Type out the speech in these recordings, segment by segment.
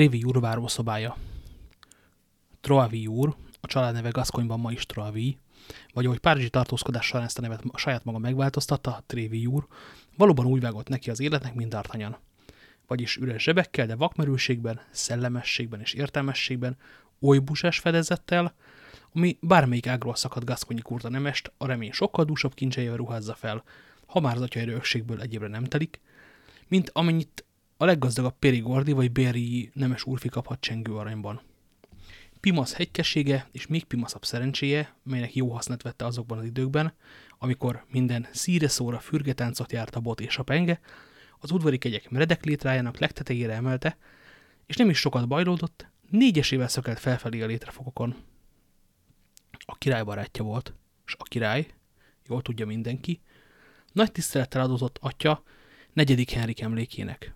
Trévi úr várószobája. Troavi úr, a családneve Gaszkonyban ma is Troavi, vagy ahogy Párizsi tartózkodás során ezt a nevet saját maga megváltoztatta, Trévi úr, valóban úgy vágott neki az életnek, mint D'Artagnan. Vagyis üres zsebekkel, de vakmerőségben, szellemességben és értelmességben, oly busás fedezettel, ami bármelyik ágról szakadt Gaszkonyi kurta nemest, a remény sokkal dúsabb kincseivel ruházza fel, ha már az atyai rögségből egyébre nem telik, mint amennyit a leggazdagabb Périgordi vagy Béri nemes úrfi kaphat csengő aranyban. Pimasz hegykessége és még pimaszabb szerencséje, melynek jó hasznát vette azokban az időkben, amikor minden szíre szóra fürgetáncot járt a bot és a penge, az udvari kegyek meredek létrájának legtetejére emelte, és nem is sokat bajlódott, négyesével szökelt felfelé a létrefokokon. A király barátja volt, és a király, jól tudja mindenki, nagy tisztelettel adott atya negyedik Henrik emlékének.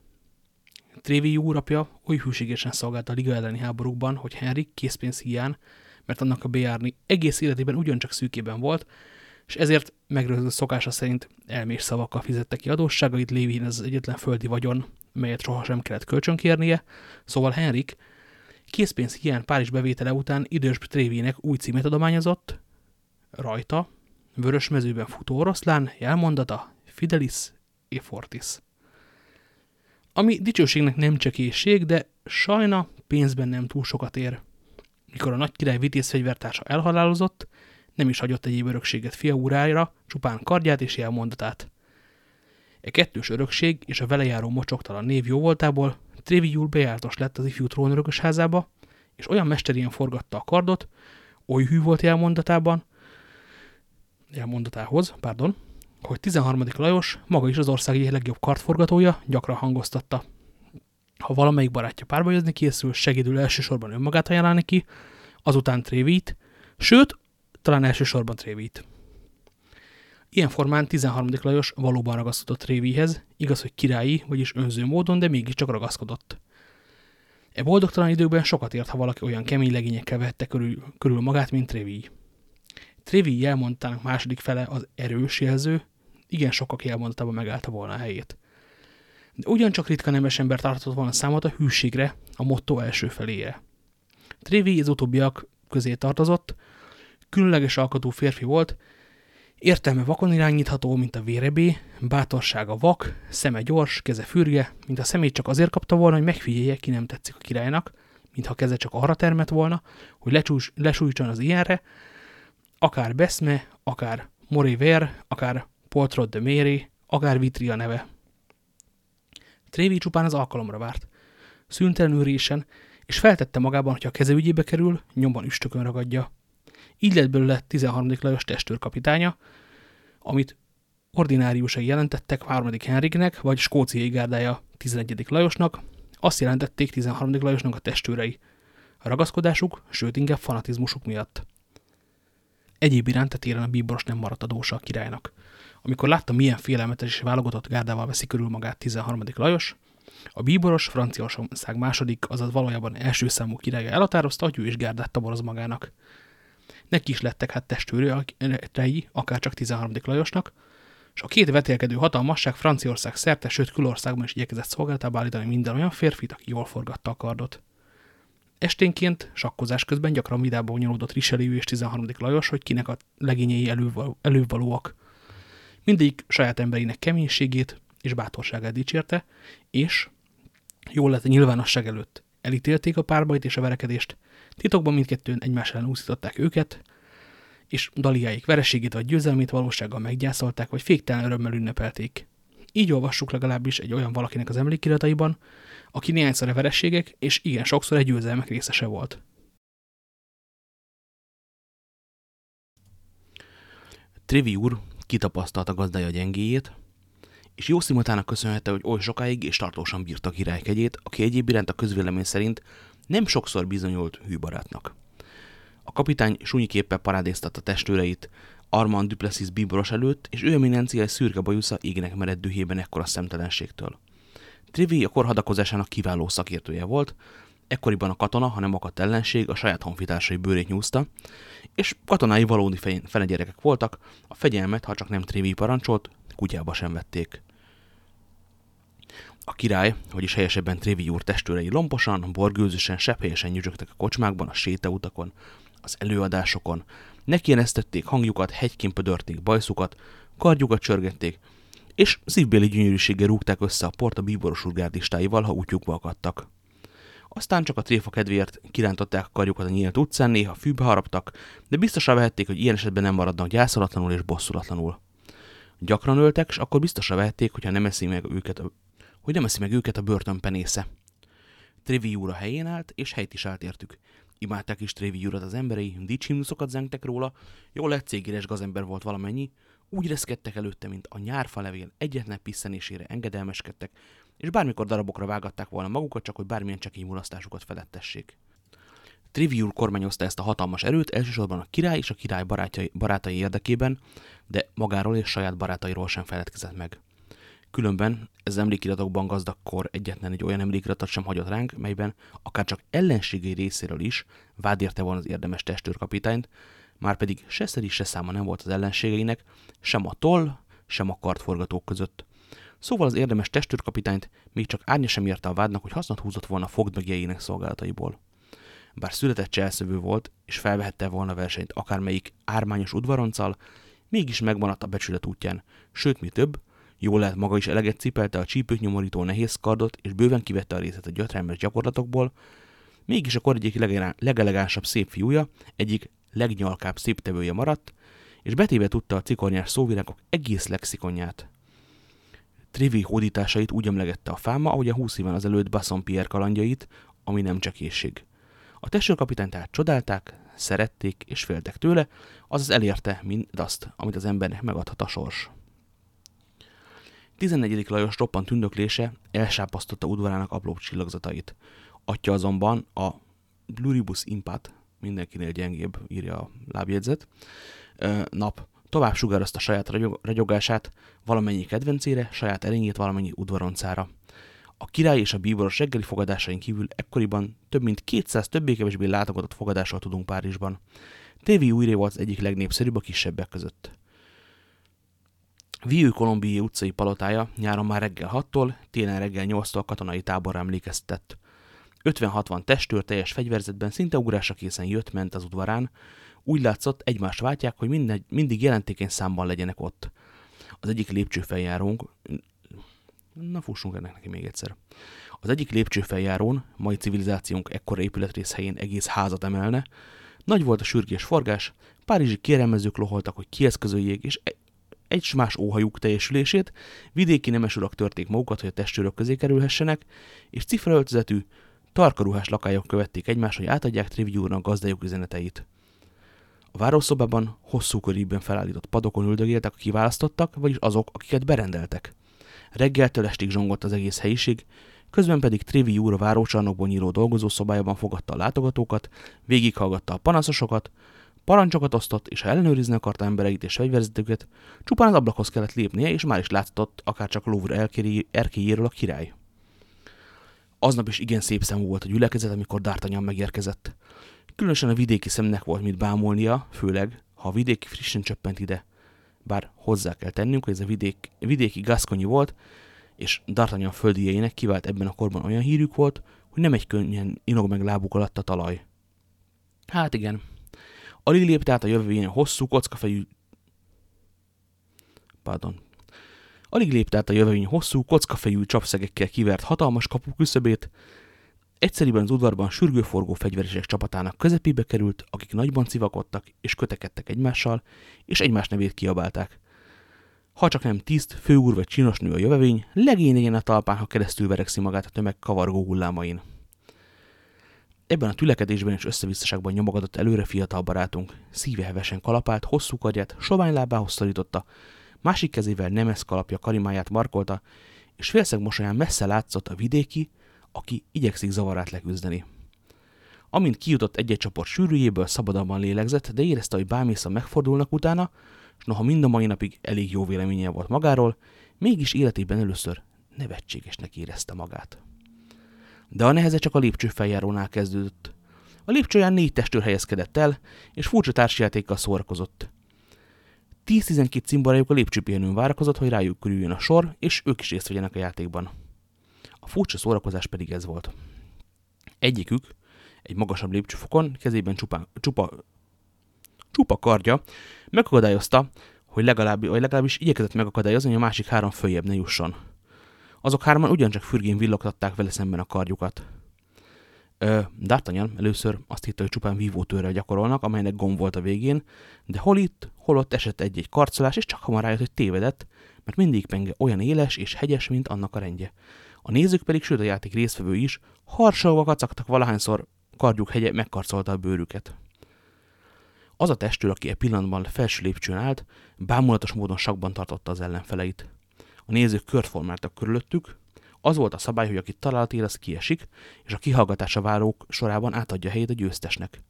Trévi úrapja oly hűségesen szolgált a liga elleni háborúkban, hogy Henrik készpénz hiány, mert annak a bejárni egész életében ugyancsak szűkében volt, és ezért megrögzött szokása szerint elmés szavakkal fizette ki adósságait, lévén az egyetlen földi vagyon, melyet sohasem kellett kölcsönkérnie, szóval Henrik készpénz hiány Párizs bevétele után idős Trévének új címet adományozott, rajta, vörös mezőben futó oroszlán, jelmondata, Fidelis e Fortis. Ami dicsőségnek nem csekészség, de sajna pénzben nem túl sokat ér. Mikor a nagy király vitézfegyvertársa elhalálozott, nem is hagyott egyéb örökséget fia úrára, csupán kardját és jelmondatát. E kettős örökség és a vele járó mocsoktalan név jóvoltából Tréviul bejártos lett az ifjú trónörökös házába, és olyan mesterien forgatta a kardot, oly hű volt jelmondatában, jelmondatához, pardon, hogy 13. Lajos, maga is az ország egyik legjobb kartforgatója, gyakran hangoztatta. Ha valamelyik barátja párbajozni készül, segédül elsősorban önmagát ajánlani ki, azután Trévít, sőt, talán elsősorban Trévít. Ilyen formán 13. Lajos valóban ragaszkodott Trévihez, igaz, hogy királyi, vagyis önző módon, de mégiscsak ragaszkodott. E boldogtalan időben sokat ért, ha valaki olyan kemény legényekkel vette körül, körül magát, mint Trévi. Trévi jelmondtának második fele az erős jelző, igen sokak jelmondatában megállta volna a helyét. De ugyancsak ritka nemes ember tartott volna számot a hűségre, a motto első feléje. Trévi az utóbbiak közé tartozott, különleges alkatú férfi volt, értelme vakon irányítható, mint a vérebé, bátorsága vak, szeme gyors, keze fürge, mint a szemét csak azért kapta volna, hogy megfigyelje, ki nem tetszik a királynak, mintha keze csak arra termett volna, hogy lecsús, lesújtson az ilyenre, akár Beszme, akár Moriver, akár Poltrot de Méri, akár Vitria neve. Trévi csupán az alkalomra várt. Szüntelenül résen, és feltette magában, hogy a keze ügyébe kerül, nyomban üstökön ragadja. Így lett belőle 13. Lajos testőrkapitánya, amit ordináriusai jelentettek 3. Henriknek, vagy skóciai gárdája 11. Lajosnak, azt jelentették 13. Lajosnak a testőrei. A ragaszkodásuk, sőt inkább fanatizmusuk miatt. Egyéb iránt a téren a bíboros nem maradt adósa a királynak. Amikor látta, milyen félelmetes és válogatott gárdával veszi körül magát 13. Lajos, a bíboros Franciaország második, azaz valójában első számú királya elhatározta, hogy ő is gárdát taboroz magának. Neki is lettek hát testőrei, akár csak 13. Lajosnak, és a két vetélkedő hatalmasság Franciaország szerte, sőt külországban is igyekezett szolgáltába állítani minden olyan férfit, aki jól forgatta a kardot. Esténként, sakkozás közben gyakran vidába bonyolódott Richelieu és 13. Lajos, hogy kinek a legényei elővalóak. Mindig saját emberének keménységét és bátorságát dicsérte, és jól lett a nyilvánosság előtt. Elítélték a párbajt és a verekedést, titokban mindkettőn egymás ellen úszították őket, és daliáik vereségét vagy győzelmét valósággal meggyászolták, vagy féktelen örömmel ünnepelték. Így olvassuk legalábbis egy olyan valakinek az emlékirataiban, aki néhányszor a verességek, és igen sokszor egy győzelmek részese volt. Trivi úr kitapasztalta gazdája gyengéjét, és jó szimatának köszönhette, hogy oly sokáig és tartósan bírta királykegyét, aki egyéb iránt a közvélemény szerint nem sokszor bizonyult hűbarátnak. A kapitány súnyiképpen parádéztatta testőreit Armand Duplessis bíboros előtt, és ő eminencia egy szürke bajusza égnek mered dühében ekkora szemtelenségtől. Trivi a korhadakozásának kiváló szakértője volt, ekkoriban a katona, hanem akadt ellenség a saját honfitársai bőrét nyúzta, és katonái valódi fenegyerekek voltak, a fegyelmet, ha csak nem Trivi parancsolt, kutyába sem vették. A király, vagyis helyesebben Trévi úr testőrei lomposan, borgőzösen, sepphelyesen nyüzsögtek a kocsmákban, a sétautakon, az előadásokon, nekienesztették hangjukat, hegyként pödörték bajszukat, kardjukat csörgették, és szívbéli gyönyörűséggel rúgták össze a port a bíboros urgárdistáival, ha útjukba akadtak. Aztán csak a tréfa kedvéért kirántották a karjukat a nyílt utcán, néha fűbe haraptak, de biztosra vehették, hogy ilyen esetben nem maradnak gyászolatlanul és bosszulatlanul. Gyakran öltek, és akkor biztosra vehették, hogyha nem eszi meg őket a, hogy nem eszi meg őket a börtön penésze. Trevi úr a helyén állt, és helyt is állt értük. Imádták is Trevi urat az emberei, dicsimnuszokat zengtek róla, jól lett cégéres gazember volt valamennyi, úgy reszkedtek előtte, mint a nyárfa levél egyetlen piszenésére engedelmeskedtek, és bármikor darabokra vágatták volna magukat, csak hogy bármilyen csekély mulasztásukat felettessék. Triviul kormányozta ezt a hatalmas erőt elsősorban a király és a király barátjai, barátai érdekében, de magáról és saját barátairól sem feledkezett meg. Különben ez emlékiratokban gazdag kor egyetlen egy olyan emlékiratot sem hagyott ránk, melyben akár csak ellenségei részéről is vád érte volna az érdemes testőrkapitányt, már pedig se szeri, se száma nem volt az ellenségeinek, sem a toll, sem a kartforgatók között. Szóval az érdemes testőrkapitányt még csak árnya sem érte a vádnak, hogy hasznot húzott volna fogdmegjeinek szolgálataiból. Bár született cselszövő volt, és felvehette volna versenyt akármelyik ármányos udvaronccal, mégis megmaradt a becsület útján, sőt, mi több, jól lehet maga is eleget cipelte a csípőt nyomorító nehéz kardot, és bőven kivette a részét a gyötrelmes gyakorlatokból, mégis a kor egyik legelegánsabb szép fiúja, egyik legnyalkább széptevője maradt, és betéve tudta a cikornyás szóvirágok egész lexikonját. Trivi hódításait úgy emlegette a fáma, ahogy a húsz éven azelőtt Basson-Pierre kalandjait, ami nem csak készség. A testőrkapitányt tehát csodálták, szerették és féltek tőle, azaz elérte mindazt, amit az embernek megadhat a sors. 14. Lajos roppant tündöklése elsápasztotta udvarának apró csillagzatait. Atya azonban a Bluribus Impat, mindenkinél gyengébb, írja a lábjegyzet, nap tovább sugározta saját ragyogását valamennyi kedvencére, saját erényét valamennyi udvaroncára. A király és a bíboros reggeli fogadásain kívül ekkoriban több mint 200 többé-kevésbé látogatott fogadással tudunk Párizsban. Tévi újré volt az egyik legnépszerűbb a kisebbek között. Vieux Colombier utcai palotája nyáron már reggel 6-tól, télen reggel 8-tól katonai táborra emlékeztetett. 50-60 testőr teljes fegyverzetben szinte ugrásra készen jött-ment az udvarán, úgy látszott, egymást váltják, hogy mindegy, mindig jelentékeny számban legyenek ott. Az egyik lépcsőfeljárónk, na fussunk ennek neki még egyszer. Az egyik lépcsőfeljárón, mai civilizációnk ekkora épületrész helyén egész házat emelne, nagy volt a sürgés forgás, párizsi kérelmezők loholtak, hogy kieszközöljék, és egy más óhajuk teljesülését, vidéki nemes urak törték magukat, hogy a testőrök közé kerülhessenek, és cifraöltözetű, tarkaruhás lakályok követték egymást, hogy átadják Triviúrnak gazdájuk üzeneteit. A várószobában hosszú körében felállított padokon üldögéltek a kiválasztottak, vagyis azok, akiket berendeltek. Reggeltől estig zsongott az egész helyiség, közben pedig Trivi úr a várócsarnokból nyíló dolgozószobájában fogadta a látogatókat, végighallgatta a panaszosokat, parancsokat osztott, és ha ellenőrizni akarta embereit és fegyverzetüket, csupán az ablakhoz kellett lépnie, és már is látszott akár csak a Louvre erkélyéről a király. Aznap is igen szép szemű volt a gyülekezet, amikor D'Artagnan megérkezett. Különösen a vidéki szemnek volt mit bámolnia, főleg, ha a vidéki frissen csöppent ide. Bár hozzá kell tennünk, hogy ez a vidék, vidéki gaszkonyi volt, és D'Artagnan földieinek kivált ebben a korban olyan hírük volt, hogy nem egy könnyen inog meg lábuk alatt a talaj. Hát igen. Alig lépte át a jövőjén hosszú kockafejű... Pardon. Alig lépte át a jövőjén hosszú kockafejű csapszegekkel kivert hatalmas kapu küszöbét, Egyszerűen az udvarban sürgőforgó fegyveresek csapatának közepébe került, akik nagyban civakodtak és kötekedtek egymással, és egymás nevét kiabálták. Ha csak nem tiszt, főúr vagy csinos nő a jövevény, legényen a talpán, ha keresztül verekszi magát a tömeg kavargó hullámain. Ebben a tülekedésben és összevisszaságban nyomogatott előre fiatal barátunk. Szíve hevesen kalapált, hosszú karját, sovány lábához szorította, másik kezével nemes kalapja karimáját markolta, és félszeg mosolyán messze látszott a vidéki, aki igyekszik zavarát leküzdeni. Amint kijutott egy-egy csoport sűrűjéből, szabadabban lélegzett, de érezte, hogy bámésza megfordulnak utána, és noha mind a mai napig elég jó véleménye volt magáról, mégis életében először nevetségesnek érezte magát. De a neheze csak a lépcső feljárónál kezdődött. A lépcsőján négy testőr helyezkedett el, és furcsa társjátékkal szórakozott. 10-12 cimborájuk a lépcsőpihenőn várakozott, hogy rájuk körüljön a sor, és ők is részt vegyenek a játékban. A furcsa szórakozás pedig ez volt. Egyikük, egy magasabb lépcsőfokon, kezében csupa, csupa, csupa kardja, megakadályozta, hogy legalább, vagy legalábbis igyekezett megakadályozni, hogy a másik három följebb ne jusson. Azok hárman ugyancsak fürgén villogtatták vele szemben a kardjukat. D'Artagnan először azt hitte, hogy csupán vívótőrrel gyakorolnak, amelynek gomb volt a végén, de hol itt, hol ott esett egy-egy karcolás, és csak hamar rájött, hogy tévedett, mert mindig penge olyan éles és hegyes, mint annak a rendje. A nézők pedig, sőt a játék résztvevő is, harsolva kacagtak valahányszor kardjuk hegye megkarcolta a bőrüket. Az a testőr, aki e pillanatban felső lépcsőn állt, bámulatos módon sakban tartotta az ellenfeleit. A nézők kört formáltak körülöttük, az volt a szabály, hogy akit talált él, az kiesik, és a kihallgatása várók sorában átadja helyét a győztesnek.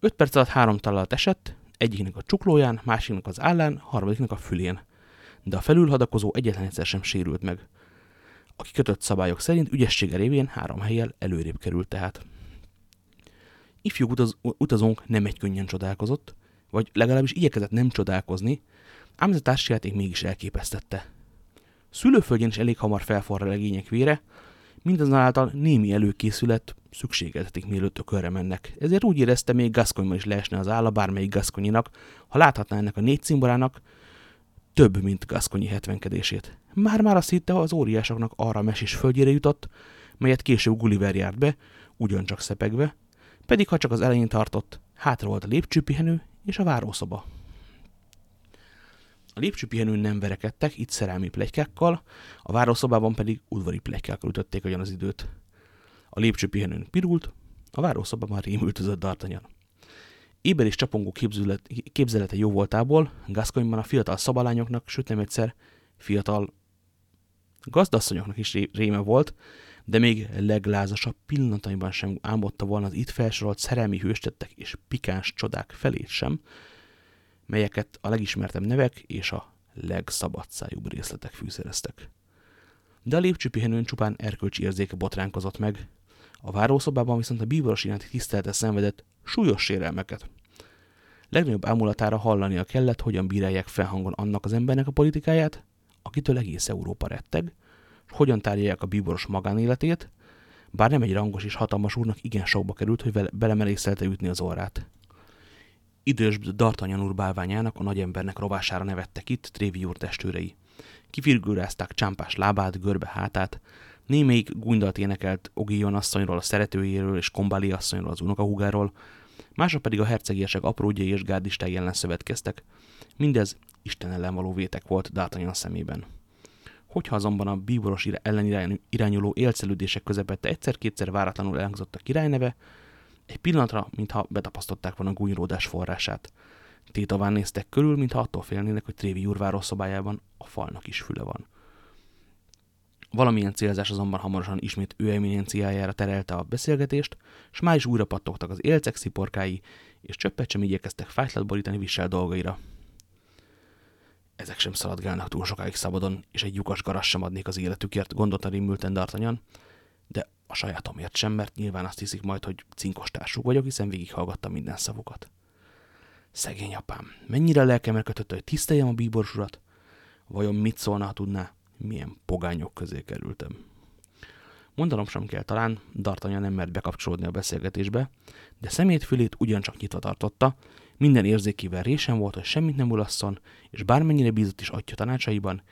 Öt perc alatt három találat esett, egyiknek a csuklóján, másiknak az állán, harmadiknak a fülén. De a felülhadakozó egyetlen egyszer sem sérült meg. A kikötött szabályok szerint ügyessége révén három helyjel előrébb került tehát. Ifjú utaz utazónk nem egy könnyen csodálkozott, vagy legalábbis igyekezett nem csodálkozni, ám ez a társjáték mégis elképesztette. Szülőföldjén is elég hamar felforr a legények vére, mindazonáltal némi előkészület szükségeltetik, mielőtt a körre mennek. Ezért úgy érezte, még Gasconyban is leesne az álla bármelyik Gasconyinak, ha láthatná ennek a négy cimborának több, mint Gasconyi hetvenkedését. Már-már azt hitte, az óriásoknak arra a mesés földjére jutott, melyet később Gulliver járt be, ugyancsak szepegve, pedig ha csak az elején tartott, hátra volt a lépcsőpihenő és a várószoba. A lépcsőpihenőn nem verekedtek, itt szerelmi plegykákkal, a várószobában pedig udvari plegykákkal ütötték olyan az időt. A lépcsőpihenőn pirult, a várószobában rémültözött D'Artagnan. Éber és csapongó képzelet, képzelete jó voltából, Gasconyban a fiatal szabalányoknak, sőt nem egyszer fiatal gazdasszonyoknak is réme volt, de még leglázasabb pillanataiban sem álmodta volna az itt felsorolt szerelmi hőstettek és pikáns csodák felét sem, melyeket a legismertebb nevek és a legszabadszájúbb részletek fűszereztek. De a lépcsőpihenőn csupán erkölcsi érzéke botránkozott meg, a várószobában viszont a bíboros iránti tisztelete szenvedett súlyos sérelmeket. Legnagyobb ámulatára hallania kellett, hogyan bírálják felhangon annak az embernek a politikáját, akitől egész Európa retteg, és hogyan tárgyalják a bíboros magánéletét, bár nem egy rangos és hatalmas úrnak igen sokba került, hogy belemerészelte ütni az orrát. Idős Dartanyan úr bálványának, a nagyembernek rovására nevettek itt Trévi úr testőrei. Kifirgőrázták csámpás lábát, görbe hátát, némelyik gundalt énekelt Ogion asszonyról, a szeretőjéről és Kombali asszonyról, az unokahúgáról, mások pedig a hercegiesek apródjai és gárdistái ellen szövetkeztek. Mindez Isten ellen való vétek volt D'Artagnan szemében. Hogyha azonban a bíboros ellen irányuló élcelődések közepette egyszer-kétszer váratlanul elhangzott a királyneve, egy pillanatra, mintha betapasztották volna gúnyródás forrását. Tétaván néztek körül, mintha attól félnének, hogy Trévi úr szobájában a falnak is füle van. Valamilyen célzás azonban hamarosan ismét ő eminenciájára terelte a beszélgetést, és már is újra pattogtak az élcek sziporkái, és csöppet sem igyekeztek fájtlat borítani visel dolgaira. Ezek sem szaladgálnak túl sokáig szabadon, és egy lyukas garas sem adnék az életükért, gondolta rémülten D'Artagnan, de a sajátomért sem, mert nyilván azt hiszik majd, hogy cinkos társuk vagyok, hiszen végighallgattam minden szavukat. Szegény apám, mennyire lelkemre kötött, hogy tiszteljem a bíboros urat? Vajon mit szólna, ha tudná, milyen pogányok közé kerültem? Mondanom sem kell talán, Dartanya nem mert bekapcsolódni a beszélgetésbe, de szemétfülét ugyancsak nyitva tartotta, minden érzékével résen volt, hogy semmit nem ulasszon, és bármennyire bízott is atya tanácsaiban,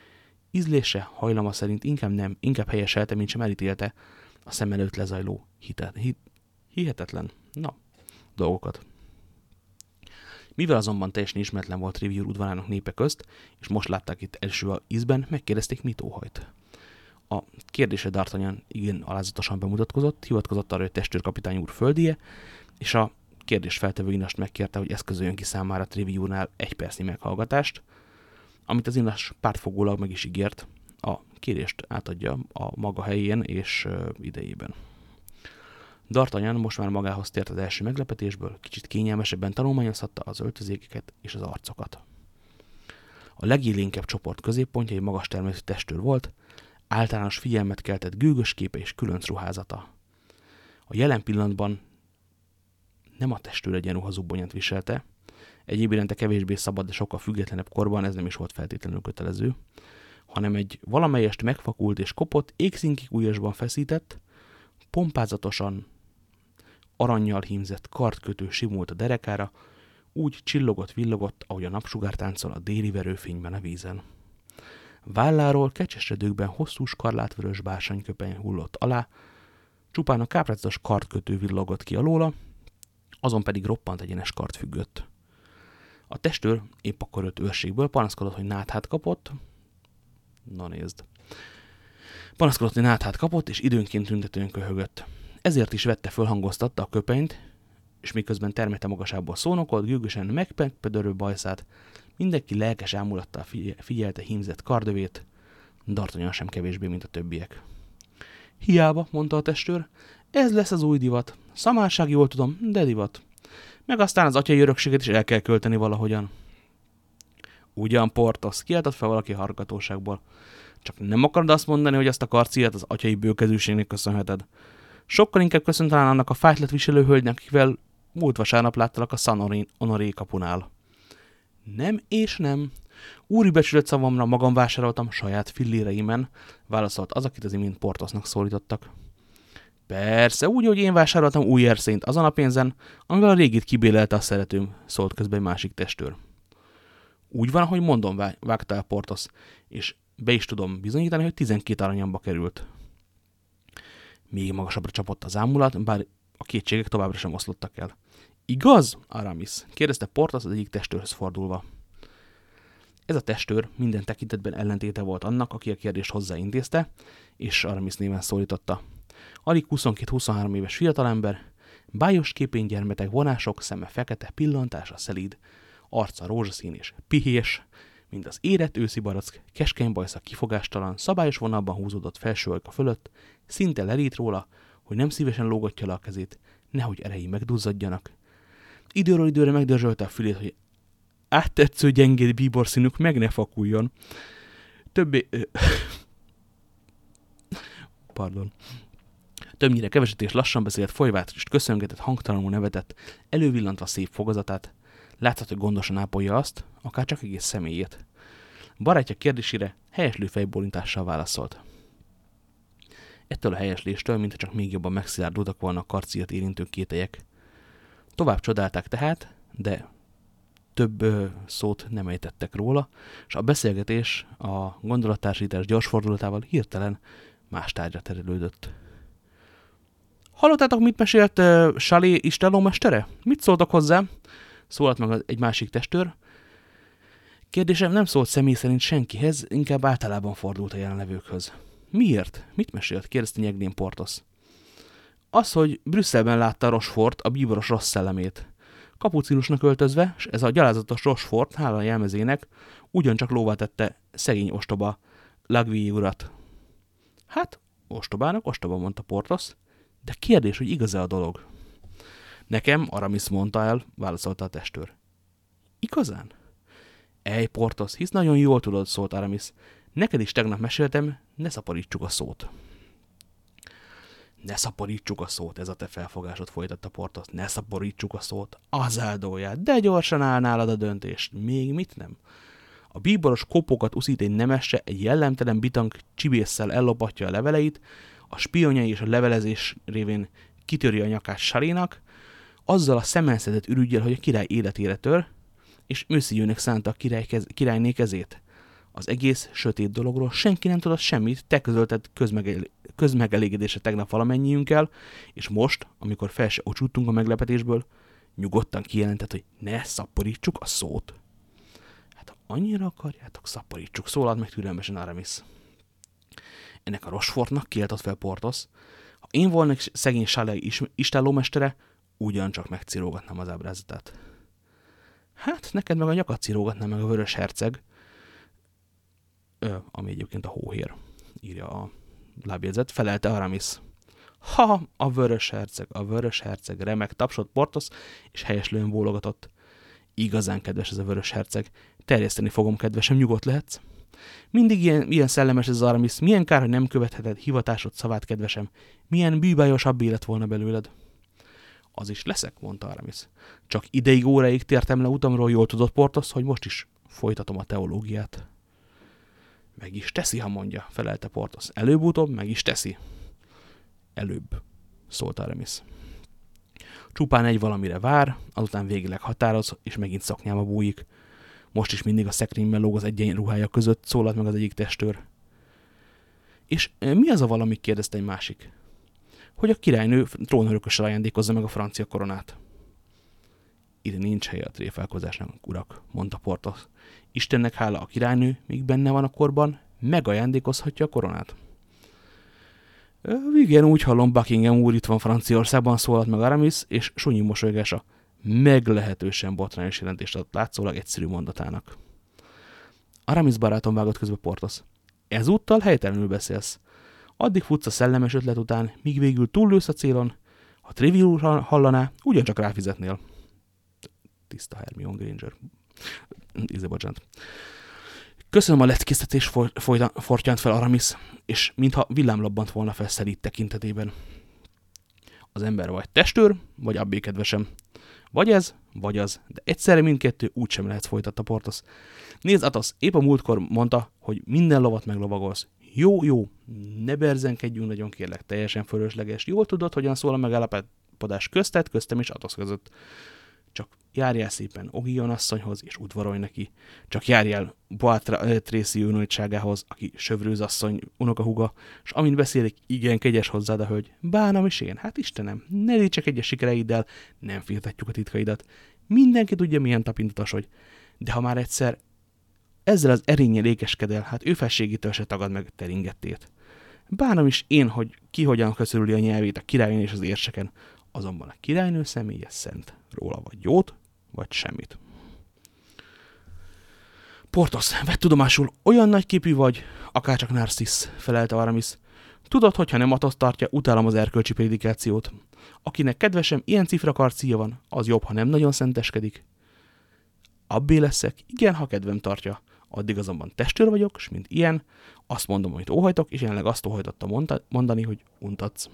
ízlése, hajlama szerint inkább nem, inkább helyeselte, mint sem elítélte a szem előtt lezajló hitet, hit, hihetetlen, na, dolgokat. Mivel azonban teljesen ismeretlen volt Rivier udvarának népe közt, és most látták itt első ízben, megkérdezték, mit óhajt. A kérdése D'Artagnan igen alázatosan bemutatkozott, hivatkozott arra, hogy testőrkapitány úr földie, és a kérdés feltevő Inast megkérte, hogy eszközöljön ki számára Triviúrnál egy percnyi meghallgatást, amit az Inas pártfogólag meg is ígért, a kérést átadja a maga helyén és idejében. D'Artagnan most már magához tért az első meglepetésből, kicsit kényelmesebben tanulmányozhatta az öltözékeket és az arcokat. A legélénkebb csoport középpontja egy magas természetű testőr volt, általános figyelmet keltett gőgös képe és különc ruházata. A jelen pillanatban nem a testőr egyenruha zubbonyát viselte, egyéb iránta kevésbé szabad, de sokkal függetlenebb korban ez nem is volt feltétlenül kötelező. hanem egy valamelyest megfakult és kopott, égszinkig ujjasban feszített, pompázatosan aranyjal hímzett kartkötő simult a derekára, úgy csillogott-villogott, ahogy a napsugár táncol a déli verőfényben a vízen. Válláról kecsesedőkben hosszú skarlátvörös bársonyköpeny hullott alá, csupán a káprázatos kartkötő villogott ki alóla, azon pedig roppant egyenes kart függött. A testőr épp akkor öt őrségből panaszkodott, hogy náthát kapott. Na nézd. Panaszkodott, hogy náthát kapott, és időnként tüntetően köhögött. Ezért is vette fölhangoztatta a köpenyt, és miközben termete magasából szónokolt, gőgösen megpedörő bajszát, mindenki lelkes ámulattal figyelte hímzett kardövét, D'Artagnan sem kevésbé, mint a többiek. Hiába, mondta a testőr, ez lesz az új divat. Szamárság jól tudom, de divat. Meg aztán az atyai örökséget is el kell költeni valahogyan. Ugyan, Portos, kiáltott fel valaki hargatóságból. Csak nem akarod azt mondani, hogy azt a karciát az atyai bőkezűségnek köszönheted. Sokkal inkább köszön talán annak a fájtlet viselő hölgynek, akivel múlt vasárnap láttalak a San Honoré kapunál. Nem és nem. Úri becsület szavamra magam vásároltam saját filléreimen, válaszolt az, akit az imént Portosnak szólítottak. Persze, úgy, hogy én vásároltam új erszényt azon a pénzen, amivel a régit kibélelte a szeretőm, szólt közben egy másik testőr. Úgy van, ahogy mondom, vágta el Portos, és be is tudom bizonyítani, hogy 12 aranyamba került. Még magasabbra csapott az ámulat, bár a kétségek továbbra sem oszlottak el. Igaz, Aramis? kérdezte Portas az egyik testőrhöz fordulva. Ez a testőr minden tekintetben ellentéte volt annak, aki a kérdést hozzáintézte, és Aramis néven szólította. Alig 22-23 éves fiatalember, bájos képén gyermetek vonások, szeme fekete, pillantása szelíd, arca rózsaszín és pihés, mint az érett őszi barack, keskeny bajsza kifogástalan, szabályos vonalban húzódott felső a fölött, szinte lerít róla, hogy nem szívesen lógatja le a kezét, nehogy erei megduzzadjanak. Időről időre megdörzsölte a fülét, hogy áttetsző gyengéd bíborszínük meg ne fakuljon. Többé... Pardon. Többnyire keveset és lassan beszélt, és köszöngetett, hangtalanul nevetett, elővillantva szép fogazatát. Látszott, hogy gondosan ápolja azt, akár csak egész személyét. Barátja kérdésére helyeslő fejbólintással válaszolt. Ettől a helyesléstől, mintha csak még jobban megszilárdultak volna a karciat érintő kételyek. Tovább csodálták tehát, de több ö, szót nem ejtettek róla, és a beszélgetés a gondolattársítás gyors fordulatával hirtelen más tárgyra terülődött. Hallottátok, mit mesélt uh, Salé istenlómestere? Mit szóltak hozzá? Szólalt meg egy másik testőr. Kérdésem nem szólt személy szerint senkihez, inkább általában fordult a jelenlevőkhöz. Miért? Mit mesélt? kérdezte Nyegnén Portos. Az, hogy Brüsszelben látta Rosfort, a bíboros rossz szellemét. Kapucinusnak öltözve, és ez a gyalázatos Rosfort, hála a jelmezének, ugyancsak lóvá tette szegény ostoba Lagvi urat. Hát, ostobának ostoba, mondta Portos, de kérdés, hogy igaz-e a dolog? Nekem, Aramis mondta el, válaszolta a testőr. Igazán? Ej, Portos, hisz nagyon jól tudod, szólt Aramis. Neked is tegnap meséltem, ne szaporítsuk a szót. Ne szaporítsuk a szót, ez a te felfogásod folytatta Portos. Ne szaporítsuk a szót, az áldóját, de gyorsan áll a döntést. Még mit nem? A bíboros kopokat uszít egy nemesse, egy jellemtelen bitang csibésszel ellopatja a leveleit, a spionjai és a levelezés révén kitöri a nyakát Sarénak, azzal a szemenszedett ürügyel, hogy a király életére tör, és őszijőnek szánta a király kez, királyné kezét. Az egész sötét dologról senki nem tudott semmit, te közölted közmegel, közmegelégedése tegnap valamennyiünkkel, és most, amikor fel se ocsúttunk a meglepetésből, nyugodtan kijelentett, hogy ne szaporítsuk a szót. Hát ha annyira akarjátok, szaporítsuk, szólalt meg türelmesen Aramis. Ennek a Rosfortnak kiáltott fel Portos. Ha én volnék szegény Saleh istenlómestere, ugyancsak megcirógatnám az ábrázatát. Hát, neked meg a nyakat cirógatná meg a vörös herceg, Ö, ami egyébként a hóhér, írja a lábjegyzet, felelte Aramis. Ha, a vörös herceg, a vörös herceg, remek tapsot Portos, és helyeslően bólogatott. Igazán kedves ez a vörös herceg. Terjeszteni fogom, kedvesem, nyugodt lehetsz? Mindig ilyen, ilyen szellemes ez az Aramis. Milyen kár, hogy nem követheted hivatásod szavát, kedvesem. Milyen bűbájosabb élet volna belőled. Az is leszek, mondta Aramis. Csak ideig óráig tértem le utamról, jól tudott Portos, hogy most is folytatom a teológiát. Meg is teszi, ha mondja, felelte Portos. Előbb-utóbb meg is teszi. Előbb, szólt Aramis. Csupán egy valamire vár, azután végleg határoz, és megint szaknyába bújik. Most is mindig a szekrényben lóg az egyen ruhája között, szólalt meg az egyik testőr. És mi az a valami, kérdezte egy másik. Hogy a királynő trónörökössel ajándékozza meg a francia koronát. Ide nincs helye a tréfálkozásnak, urak, mondta Portos. Istennek hála a királynő, míg benne van a korban, megajándékozhatja a koronát. Igen, úgy hallom, Buckingham úr itt van Franciaországban, szólalt meg Aramis, és sunyi mosolygása meglehetősen botrányos jelentést adott látszólag egyszerű mondatának. Aramis barátom vágott közbe Portos. Ezúttal helytelenül beszélsz. Addig futsz a szellemes ötlet után, míg végül túllősz a célon. Ha Trivial hallaná, ugyancsak ráfizetnél. Tiszta Hermione Granger. Íze, bocsánat. Köszönöm a leckésztetés fortyant fel Aramis, és mintha villámlabbant volna fel szerít tekintetében. Az ember vagy testőr, vagy abbé kedvesem. Vagy ez, vagy az, de egyszerre mindkettő úgysem lehet folytatta Portos. Nézd, Atos, épp a múltkor mondta, hogy minden lovat meglovagolsz. Jó, jó, ne berzenkedjünk nagyon kérlek, teljesen fölösleges. Jól tudod, hogyan szól a megállapodás köztet, köztem és Atos között. Csak járjál szépen Ogion asszonyhoz, és udvarolj neki. Csak járjál Boat Tracy unojtságához, aki sövrőz asszony unokahuga, és amint beszélik, igen kegyes hozzád a hölgy. Bánam is én, hát Istenem, ne csak egyes sikereiddel, nem féltetjük a titkaidat. Mindenki tudja, milyen tapintatos hogy. De ha már egyszer ezzel az erényel ékeskedel, hát ő felségítől se tagad meg teringettét. Bánom is én, hogy ki hogyan köszörüli a nyelvét a királyon és az érseken, azonban a királynő személye szent. Róla vagy jót, vagy semmit. Portos, vett tudomásul, olyan nagy képű vagy, akárcsak Narcisz, felelte Aramis. Tudod, hogyha nem atot tartja, utálom az erkölcsi prédikációt. Akinek kedvesem ilyen cifra karcia van, az jobb, ha nem nagyon szenteskedik. Abbé leszek, igen, ha kedvem tartja. Addig azonban testőr vagyok, és mint ilyen, azt mondom, amit óhajtok, és jelenleg azt óhajtottam mondani, hogy untatsz.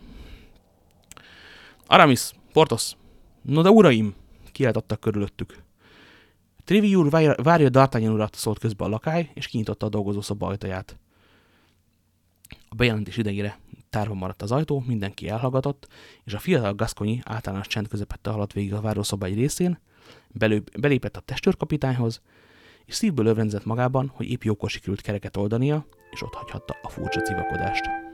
Aramis, Portos, no de uraim, kiáltottak körülöttük. Trivi úr várja D'Artagnan urat, szólt közbe a lakály, és kinyitotta a dolgozószoba ajtaját. A bejelentés idejére tárva maradt az ajtó, mindenki elhallgatott, és a fiatal Gasconyi általános csend közepette haladt végig a várószoba egy részén, belép, belépett a testőrkapitányhoz, és szívből övrendezett magában, hogy épp jókor sikerült kereket oldania, és ott hagyhatta a furcsa civakodást.